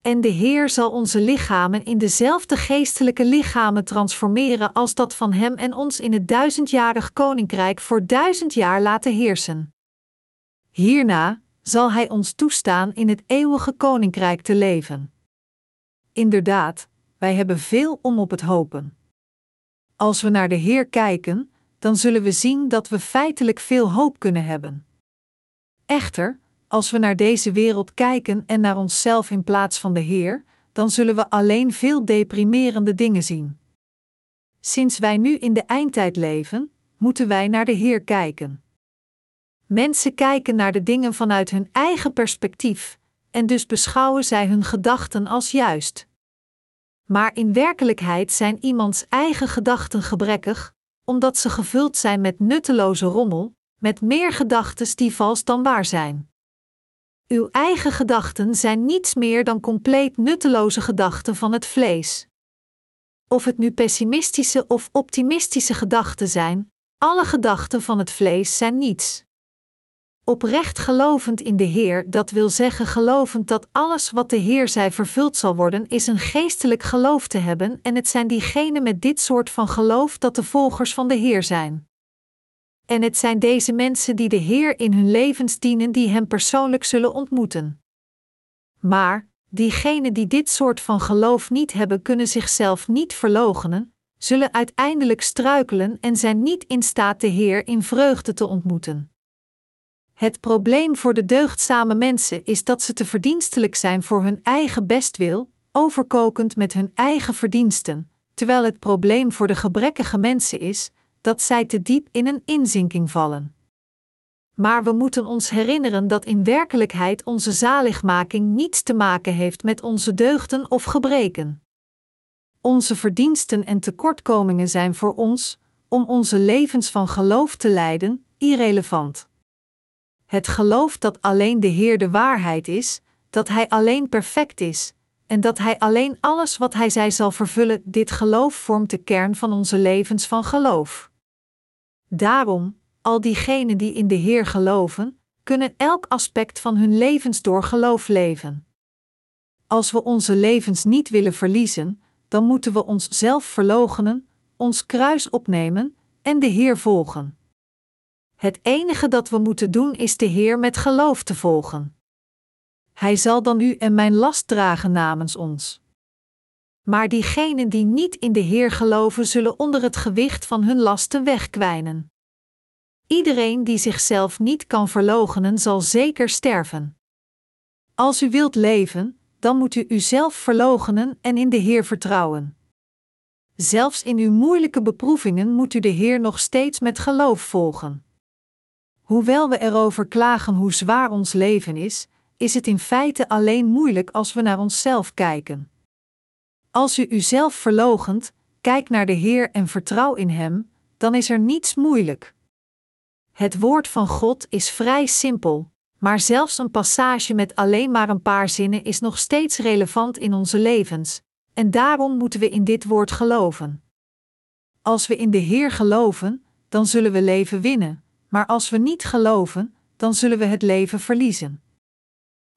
En de Heer zal onze lichamen in dezelfde geestelijke lichamen transformeren als dat van Hem en ons in het duizendjarig koninkrijk voor duizend jaar laten heersen. Hierna zal Hij ons toestaan in het eeuwige koninkrijk te leven. Inderdaad, wij hebben veel om op het hopen. Als we naar de Heer kijken, dan zullen we zien dat we feitelijk veel hoop kunnen hebben. Echter, als we naar deze wereld kijken en naar onszelf in plaats van de Heer, dan zullen we alleen veel deprimerende dingen zien. Sinds wij nu in de eindtijd leven, moeten wij naar de Heer kijken. Mensen kijken naar de dingen vanuit hun eigen perspectief, en dus beschouwen zij hun gedachten als juist. Maar in werkelijkheid zijn iemands eigen gedachten gebrekkig, omdat ze gevuld zijn met nutteloze rommel, met meer gedachten die vals dan waar zijn. Uw eigen gedachten zijn niets meer dan compleet nutteloze gedachten van het vlees. Of het nu pessimistische of optimistische gedachten zijn, alle gedachten van het vlees zijn niets. Oprecht gelovend in de Heer, dat wil zeggen gelovend dat alles wat de Heer zei vervuld zal worden, is een geestelijk geloof te hebben, en het zijn diegenen met dit soort van geloof dat de volgers van de Heer zijn. En het zijn deze mensen die de Heer in hun levens dienen, die Hem persoonlijk zullen ontmoeten. Maar, diegenen die dit soort van geloof niet hebben, kunnen zichzelf niet verloochenen, zullen uiteindelijk struikelen en zijn niet in staat de Heer in vreugde te ontmoeten. Het probleem voor de deugdzame mensen is dat ze te verdienstelijk zijn voor hun eigen bestwil, overkokend met hun eigen verdiensten, terwijl het probleem voor de gebrekkige mensen is dat zij te diep in een inzinking vallen. Maar we moeten ons herinneren dat in werkelijkheid onze zaligmaking niets te maken heeft met onze deugden of gebreken. Onze verdiensten en tekortkomingen zijn voor ons, om onze levens van geloof te leiden, irrelevant. Het geloof dat alleen de Heer de waarheid is, dat Hij alleen perfect is, en dat Hij alleen alles wat Hij zei zal vervullen, dit geloof vormt de kern van onze levens van geloof. Daarom, al diegenen die in de Heer geloven, kunnen elk aspect van hun levens door geloof leven. Als we onze levens niet willen verliezen, dan moeten we ons zelf verloochenen, ons kruis opnemen en de Heer volgen. Het enige dat we moeten doen is de Heer met geloof te volgen. Hij zal dan u en mijn last dragen namens ons. Maar diegenen die niet in de Heer geloven, zullen onder het gewicht van hun lasten wegkwijnen. Iedereen die zichzelf niet kan verloochenen, zal zeker sterven. Als u wilt leven, dan moet u uzelf verloochenen en in de Heer vertrouwen. Zelfs in uw moeilijke beproevingen moet u de Heer nog steeds met geloof volgen. Hoewel we erover klagen hoe zwaar ons leven is, is het in feite alleen moeilijk als we naar onszelf kijken. Als u uzelf verlogent, kijk naar de Heer en vertrouw in Hem, dan is er niets moeilijk. Het woord van God is vrij simpel, maar zelfs een passage met alleen maar een paar zinnen is nog steeds relevant in onze levens, en daarom moeten we in dit woord geloven. Als we in de Heer geloven, dan zullen we leven winnen, maar als we niet geloven, dan zullen we het leven verliezen.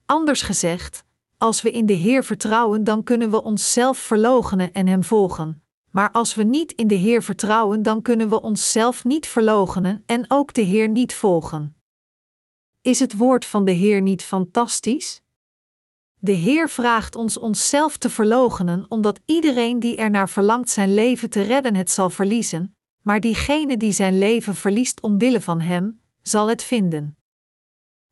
Anders gezegd, als we in de Heer vertrouwen, dan kunnen we onszelf verloochenen en Hem volgen. Maar als we niet in de Heer vertrouwen, dan kunnen we onszelf niet verloochenen en ook de Heer niet volgen. Is het woord van de Heer niet fantastisch? De Heer vraagt ons onszelf te verloochenen, omdat iedereen die er naar verlangt zijn leven te redden het zal verliezen, maar diegene die zijn leven verliest omwille van Hem, zal het vinden.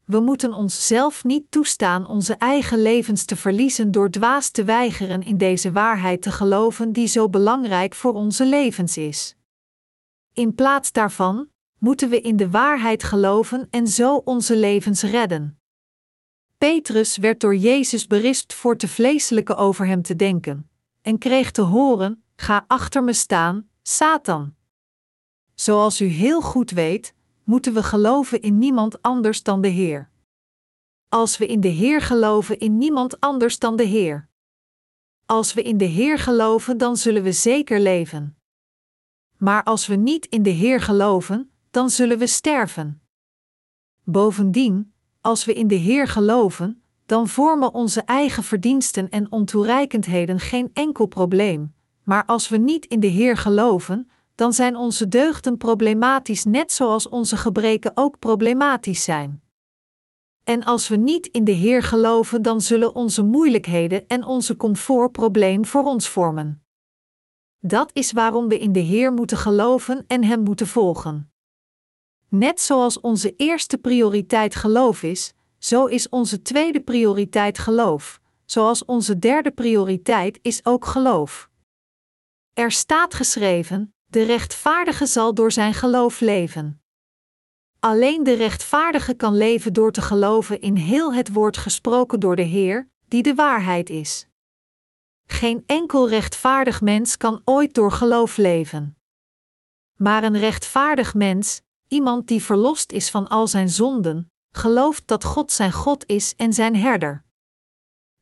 We moeten onszelf niet toestaan onze eigen levens te verliezen door dwaas te weigeren in deze waarheid te geloven die zo belangrijk voor onze levens is. In plaats daarvan moeten we in de waarheid geloven en zo onze levens redden. Petrus werd door Jezus berispt voor te vleeselijke over hem te denken, en kreeg te horen: Ga achter me staan, Satan. Zoals u heel goed weet, moeten we geloven in niemand anders dan de Heer. Als we in de Heer geloven in niemand anders dan de Heer. Als we in de Heer geloven, dan zullen we zeker leven. Maar als we niet in de Heer geloven, dan zullen we sterven. Bovendien, als we in de Heer geloven, dan vormen onze eigen verdiensten en ontoereikendheden geen enkel probleem, maar als we niet in de Heer geloven, dan zijn onze deugden problematisch net zoals onze gebreken ook problematisch zijn. En als we niet in de Heer geloven, dan zullen onze moeilijkheden en onze comfort probleem voor ons vormen. Dat is waarom we in de Heer moeten geloven en Hem moeten volgen. Net zoals onze eerste prioriteit geloof is, zo is onze tweede prioriteit geloof, zoals onze derde prioriteit is ook geloof. Er staat geschreven: de rechtvaardige zal door zijn geloof leven. Alleen de rechtvaardige kan leven door te geloven in heel het woord gesproken door de Heer, die de waarheid is. Geen enkel rechtvaardig mens kan ooit door geloof leven. Maar een rechtvaardig mens, iemand die verlost is van al zijn zonden, gelooft dat God zijn God is en zijn herder.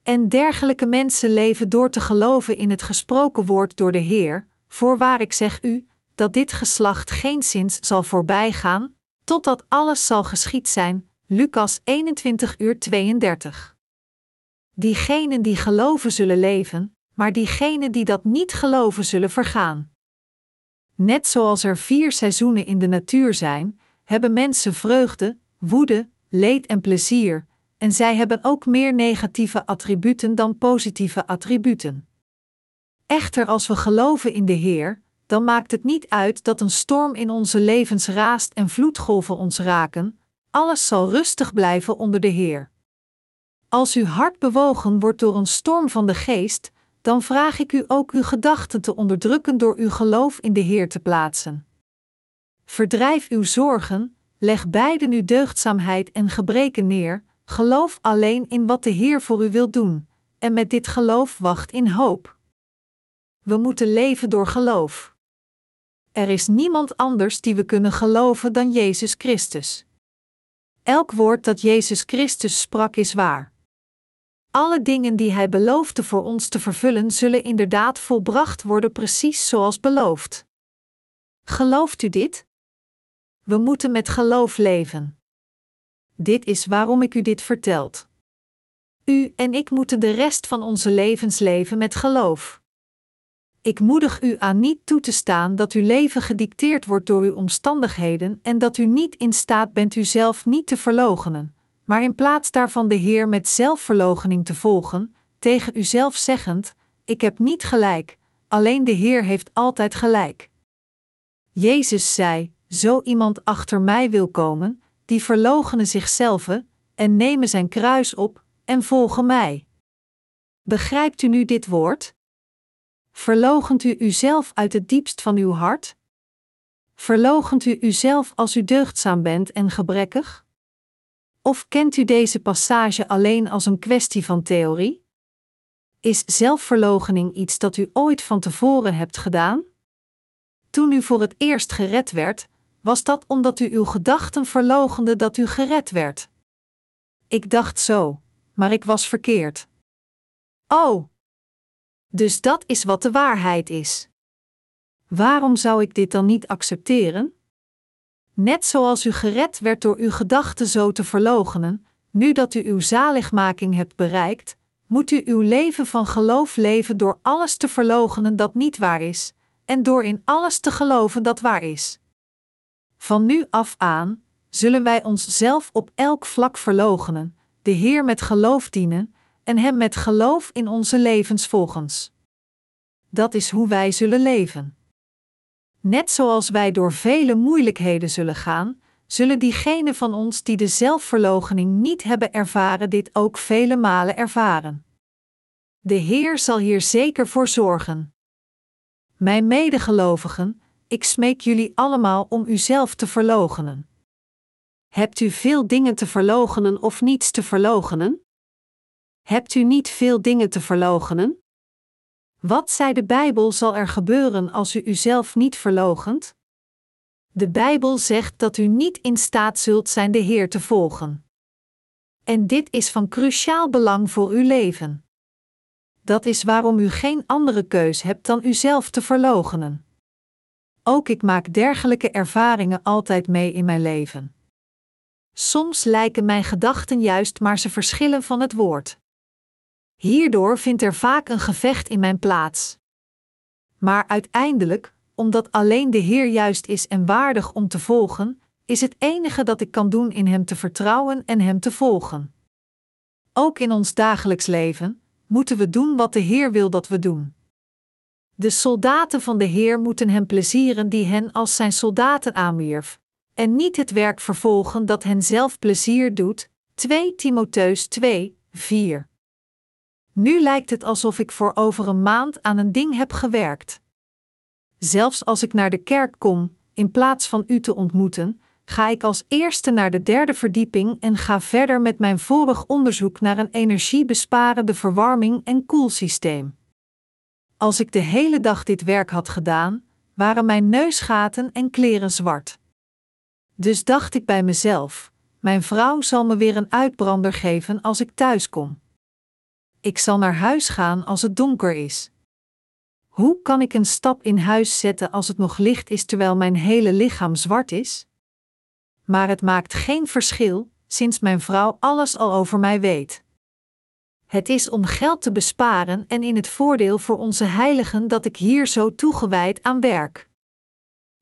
En dergelijke mensen leven door te geloven in het gesproken woord door de Heer, voorwaar ik zeg u, dat dit geslacht geen zins zal voorbijgaan, totdat alles zal geschied zijn. Lucas 21 uur 32. Diegenen die geloven zullen leven, maar diegenen die dat niet geloven zullen vergaan. Net zoals er vier seizoenen in de natuur zijn, hebben mensen vreugde, woede, leed en plezier, en zij hebben ook meer negatieve attributen dan positieve attributen. Echter, als we geloven in de Heer, dan maakt het niet uit dat een storm in onze levens raast en vloedgolven ons raken, alles zal rustig blijven onder de Heer. Als uw hart bewogen wordt door een storm van de geest, dan vraag ik u ook uw gedachten te onderdrukken door uw geloof in de Heer te plaatsen. Verdrijf uw zorgen, leg beiden uw deugdzaamheid en gebreken neer, geloof alleen in wat de Heer voor u wil doen, en met dit geloof wacht in hoop. We moeten leven door geloof. Er is niemand anders die we kunnen geloven dan Jezus Christus. Elk woord dat Jezus Christus sprak is waar. Alle dingen die Hij beloofde voor ons te vervullen, zullen inderdaad volbracht worden, precies zoals beloofd. Gelooft u dit? We moeten met geloof leven. Dit is waarom ik u dit vertelt. U en ik moeten de rest van onze levens leven met geloof. Ik moedig u aan niet toe te staan dat uw leven gedicteerd wordt door uw omstandigheden en dat u niet in staat bent uzelf niet te verloochenen, maar in plaats daarvan de Heer met zelfverloochening te volgen, tegen uzelf zeggend: Ik heb niet gelijk, alleen de Heer heeft altijd gelijk. Jezus zei: Zo iemand achter mij wil komen, die verloochenen zichzelf en nemen zijn kruis op en volgen mij. Begrijpt u nu dit woord? Verlogent u uzelf uit het diepst van uw hart? Verlogent u uzelf als u deugdzaam bent en gebrekkig? Of kent u deze passage alleen als een kwestie van theorie? Is zelfverloochening iets dat u ooit van tevoren hebt gedaan? Toen u voor het eerst gered werd, was dat omdat u uw gedachten verlogende dat u gered werd. Ik dacht zo, maar ik was verkeerd. Oh, dus dat is wat de waarheid is. Waarom zou ik dit dan niet accepteren? Net zoals u gered werd door uw gedachten zo te verloochenen, nu dat u uw zaligmaking hebt bereikt, moet u uw leven van geloof leven door alles te verloochenen dat niet waar is, en door in alles te geloven dat waar is. Van nu af aan zullen wij onszelf op elk vlak verloochenen, de Heer met geloof dienen en Hem met geloof in onze levens volgens. Dat is hoe wij zullen leven. Net zoals wij door vele moeilijkheden zullen gaan, zullen diegenen van ons die de zelfverloochening niet hebben ervaren, dit ook vele malen ervaren. De Heer zal hier zeker voor zorgen. Mijn medegelovigen, ik smeek jullie allemaal om uzelf te verloochenen. Hebt u veel dingen te verloochenen of niets te verloochenen? Hebt u niet veel dingen te verloochenen? Wat zei de Bijbel zal er gebeuren als u uzelf niet verloochent? De Bijbel zegt dat u niet in staat zult zijn de Heer te volgen. En dit is van cruciaal belang voor uw leven. Dat is waarom u geen andere keus hebt dan uzelf te verloochenen. Ook ik maak dergelijke ervaringen altijd mee in mijn leven. Soms lijken mijn gedachten juist, maar ze verschillen van het woord. Hierdoor vindt er vaak een gevecht in mijn plaats. Maar uiteindelijk, omdat alleen de Heer juist is en waardig om te volgen, is het enige dat ik kan doen in Hem te vertrouwen en Hem te volgen. Ook in ons dagelijks leven moeten we doen wat de Heer wil dat we doen. De soldaten van de Heer moeten Hem plezieren die hen als zijn soldaten aanwierf, en niet het werk vervolgen dat hen zelf plezier doet. 2 Timotheus 2, 4. Nu lijkt het alsof ik voor over een maand aan een ding heb gewerkt. Zelfs als ik naar de kerk kom, in plaats van u te ontmoeten, ga ik als eerste naar de derde verdieping en ga verder met mijn vorig onderzoek naar een energiebesparende verwarming en koelsysteem. Als ik de hele dag dit werk had gedaan, waren mijn neusgaten en kleren zwart. Dus dacht ik bij mezelf: mijn vrouw zal me weer een uitbrander geven als ik thuis kom. Ik zal naar huis gaan als het donker is. Hoe kan ik een stap in huis zetten als het nog licht is terwijl mijn hele lichaam zwart is? Maar het maakt geen verschil, sinds mijn vrouw alles al over mij weet. Het is om geld te besparen en in het voordeel voor onze heiligen dat ik hier zo toegewijd aan werk.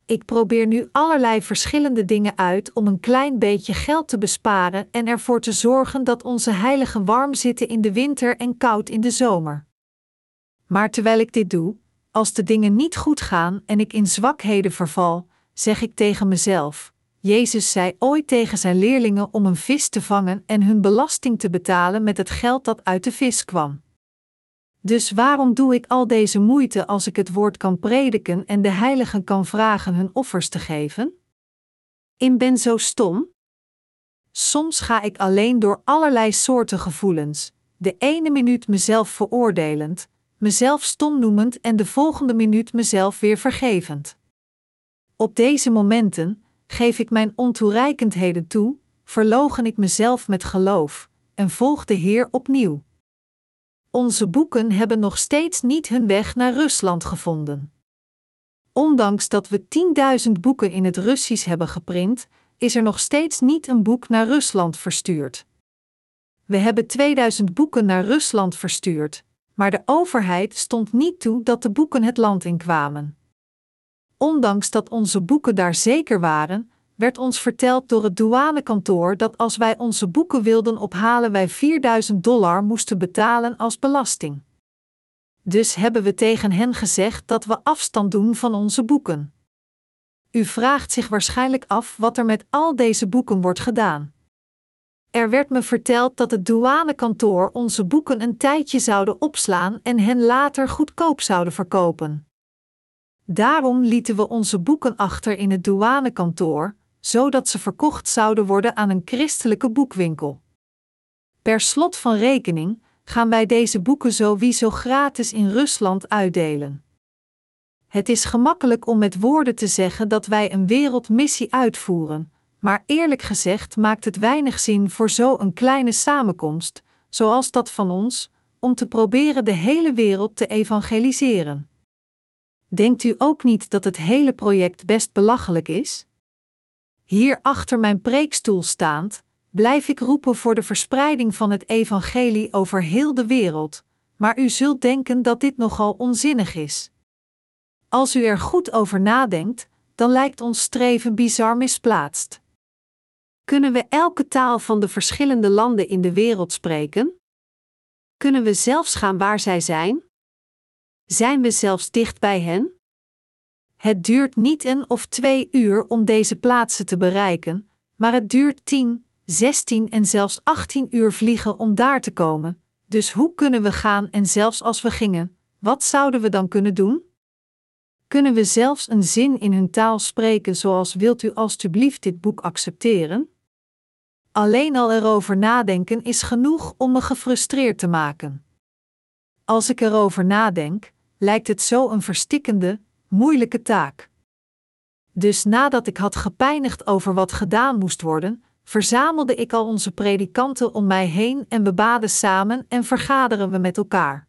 Ik probeer nu allerlei verschillende dingen uit om een klein beetje geld te besparen en ervoor te zorgen dat onze heiligen warm zitten in de winter en koud in de zomer. Maar terwijl ik dit doe, als de dingen niet goed gaan en ik in zwakheden verval, zeg ik tegen mezelf: Jezus zei ooit tegen zijn leerlingen om een vis te vangen en hun belasting te betalen met het geld dat uit de vis kwam. Dus waarom doe ik al deze moeite als ik het woord kan prediken en de heiligen kan vragen hun offers te geven? Ik ben zo stom. Soms ga ik alleen door allerlei soorten gevoelens, de ene minuut mezelf veroordelend, mezelf stom noemend en de volgende minuut mezelf weer vergevend. Op deze momenten geef ik mijn ontoereikendheden toe, verlogen ik mezelf met geloof en volg de Heer opnieuw. Onze boeken hebben nog steeds niet hun weg naar Rusland gevonden. Ondanks dat we 10.000 boeken in het Russisch hebben geprint, is er nog steeds niet een boek naar Rusland verstuurd. We hebben 2000 boeken naar Rusland verstuurd, maar de overheid stond niet toe dat de boeken het land inkwamen. Ondanks dat onze boeken daar zeker waren, werd ons verteld door het douanekantoor dat als wij onze boeken wilden ophalen, wij 4000 dollar moesten betalen als belasting. Dus hebben we tegen hen gezegd dat we afstand doen van onze boeken. U vraagt zich waarschijnlijk af wat er met al deze boeken wordt gedaan. Er werd me verteld dat het douanekantoor onze boeken een tijdje zouden opslaan en hen later goedkoop zouden verkopen. Daarom lieten we onze boeken achter in het douanekantoor, zodat ze verkocht zouden worden aan een christelijke boekwinkel. Per slot van rekening gaan wij deze boeken sowieso gratis in Rusland uitdelen. Het is gemakkelijk om met woorden te zeggen dat wij een wereldmissie uitvoeren, maar eerlijk gezegd maakt het weinig zin voor zo'n kleine samenkomst, zoals dat van ons, om te proberen de hele wereld te evangeliseren. Denkt u ook niet dat het hele project best belachelijk is? Hier achter mijn preekstoel staand, blijf ik roepen voor de verspreiding van het evangelie over heel de wereld, maar u zult denken dat dit nogal onzinnig is. Als u er goed over nadenkt, dan lijkt ons streven bizar misplaatst. Kunnen we elke taal van de verschillende landen in de wereld spreken? Kunnen we zelfs gaan waar zij zijn? Zijn we zelfs dicht bij hen? Het duurt niet een of twee uur om deze plaatsen te bereiken, maar het duurt 10, 16 en zelfs 18 uur vliegen om daar te komen. Dus hoe kunnen we gaan en zelfs als we gingen, wat zouden we dan kunnen doen? Kunnen we zelfs een zin in hun taal spreken zoals wilt u alstublieft dit boek accepteren? Alleen al erover nadenken is genoeg om me gefrustreerd te maken. Als ik erover nadenk, lijkt het zo een verstikkende, moeilijke taak. Dus nadat ik had gepijnigd over wat gedaan moest worden, verzamelde ik al onze predikanten om mij heen en we baden samen en vergaderen we met elkaar.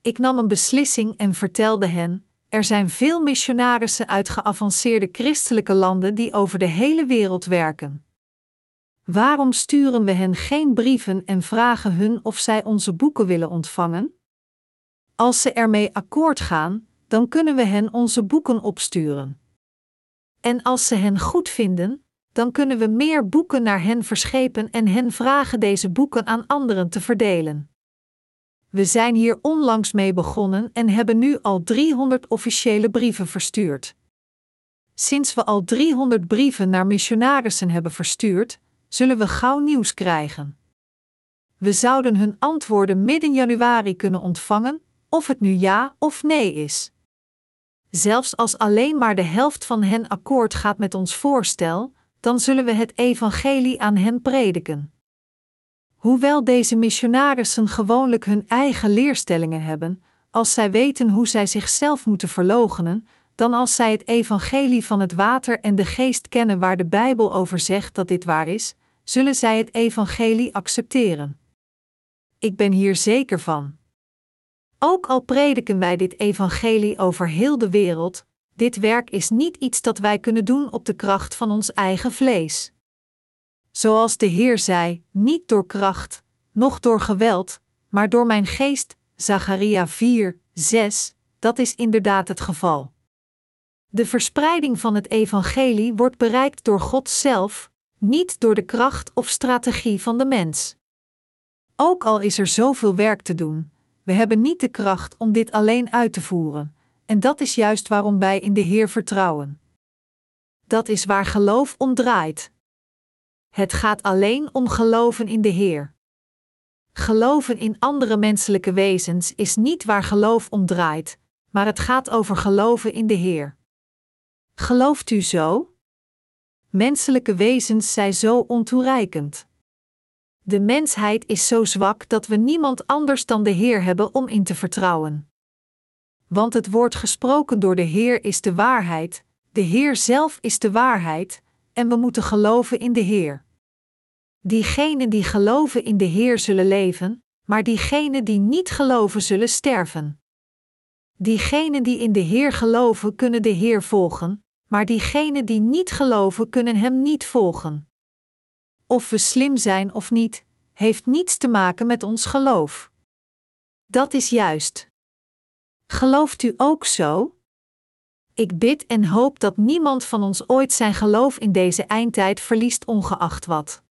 Ik nam een beslissing en vertelde hen: er zijn veel missionarissen uit geavanceerde christelijke landen die over de hele wereld werken. Waarom sturen we hen geen brieven en vragen hun of zij onze boeken willen ontvangen? Als ze ermee akkoord gaan, dan kunnen we hen onze boeken opsturen. En als ze hen goed vinden, dan kunnen we meer boeken naar hen verschepen en hen vragen deze boeken aan anderen te verdelen. We zijn hier onlangs mee begonnen en hebben nu al 300 officiële brieven verstuurd. Sinds we al 300 brieven naar missionarissen hebben verstuurd, zullen we gauw nieuws krijgen. We zouden hun antwoorden midden januari kunnen ontvangen, of het nu ja of nee is. Zelfs als alleen maar de helft van hen akkoord gaat met ons voorstel, dan zullen we het evangelie aan hen prediken. Hoewel deze missionarissen gewoonlijk hun eigen leerstellingen hebben, als zij weten hoe zij zichzelf moeten verloochenen, dan als zij het evangelie van het water en de geest kennen waar de Bijbel over zegt dat dit waar is, zullen zij het evangelie accepteren. Ik ben hier zeker van. Ook al prediken wij dit evangelie over heel de wereld, dit werk is niet iets dat wij kunnen doen op de kracht van ons eigen vlees. Zoals de Heer zei: niet door kracht, noch door geweld, maar door mijn geest. Zacharia 4, 6, dat is inderdaad het geval. De verspreiding van het evangelie wordt bereikt door God zelf, niet door de kracht of strategie van de mens. Ook al is er zoveel werk te doen, we hebben niet de kracht om dit alleen uit te voeren, en dat is juist waarom wij in de Heer vertrouwen. Dat is waar geloof om draait. Het gaat alleen om geloven in de Heer. Geloven in andere menselijke wezens is niet waar geloof om draait, maar het gaat over geloven in de Heer. Gelooft u zo? Menselijke wezens zijn zo ontoereikend. De mensheid is zo zwak dat we niemand anders dan de Heer hebben om in te vertrouwen. Want het woord gesproken door de Heer is de waarheid, de Heer zelf is de waarheid, en we moeten geloven in de Heer. Diegenen die geloven in de Heer zullen leven, maar diegenen die niet geloven zullen sterven. Diegenen die in de Heer geloven kunnen de Heer volgen, maar diegenen die niet geloven kunnen Hem niet volgen. Of we slim zijn of niet, heeft niets te maken met ons geloof. Dat is juist. Gelooft u ook zo? Ik bid en hoop dat niemand van ons ooit zijn geloof in deze eindtijd verliest, ongeacht wat.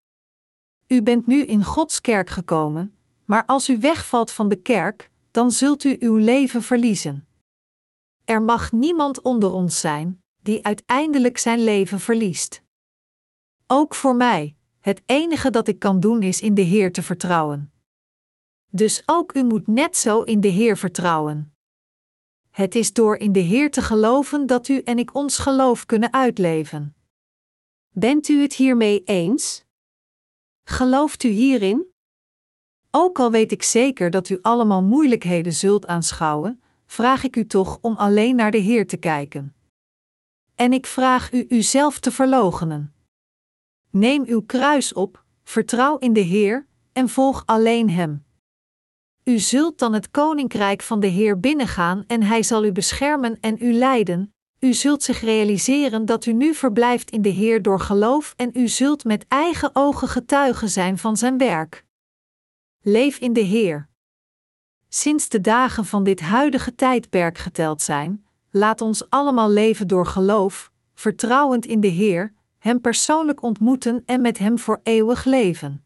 U bent nu in Gods kerk gekomen, maar als u wegvalt van de kerk, dan zult u uw leven verliezen. Er mag niemand onder ons zijn die uiteindelijk zijn leven verliest. Ook voor mij, het enige dat ik kan doen is in de Heer te vertrouwen. Dus ook u moet net zo in de Heer vertrouwen. Het is door in de Heer te geloven dat u en ik ons geloof kunnen uitleven. Bent u het hiermee eens? Gelooft u hierin? Ook al weet ik zeker dat u allemaal moeilijkheden zult aanschouwen, vraag ik u toch om alleen naar de Heer te kijken. En ik vraag u uzelf te verloochenen. Neem uw kruis op, vertrouw in de Heer en volg alleen Hem. U zult dan het koninkrijk van de Heer binnengaan en Hij zal u beschermen en u leiden. U zult zich realiseren dat u nu verblijft in de Heer door geloof en u zult met eigen ogen getuigen zijn van Zijn werk. Leef in de Heer. Sinds de dagen van dit huidige tijdperk geteld zijn, laat ons allemaal leven door geloof, vertrouwend in de Heer, Hem persoonlijk ontmoeten en met Hem voor eeuwig leven.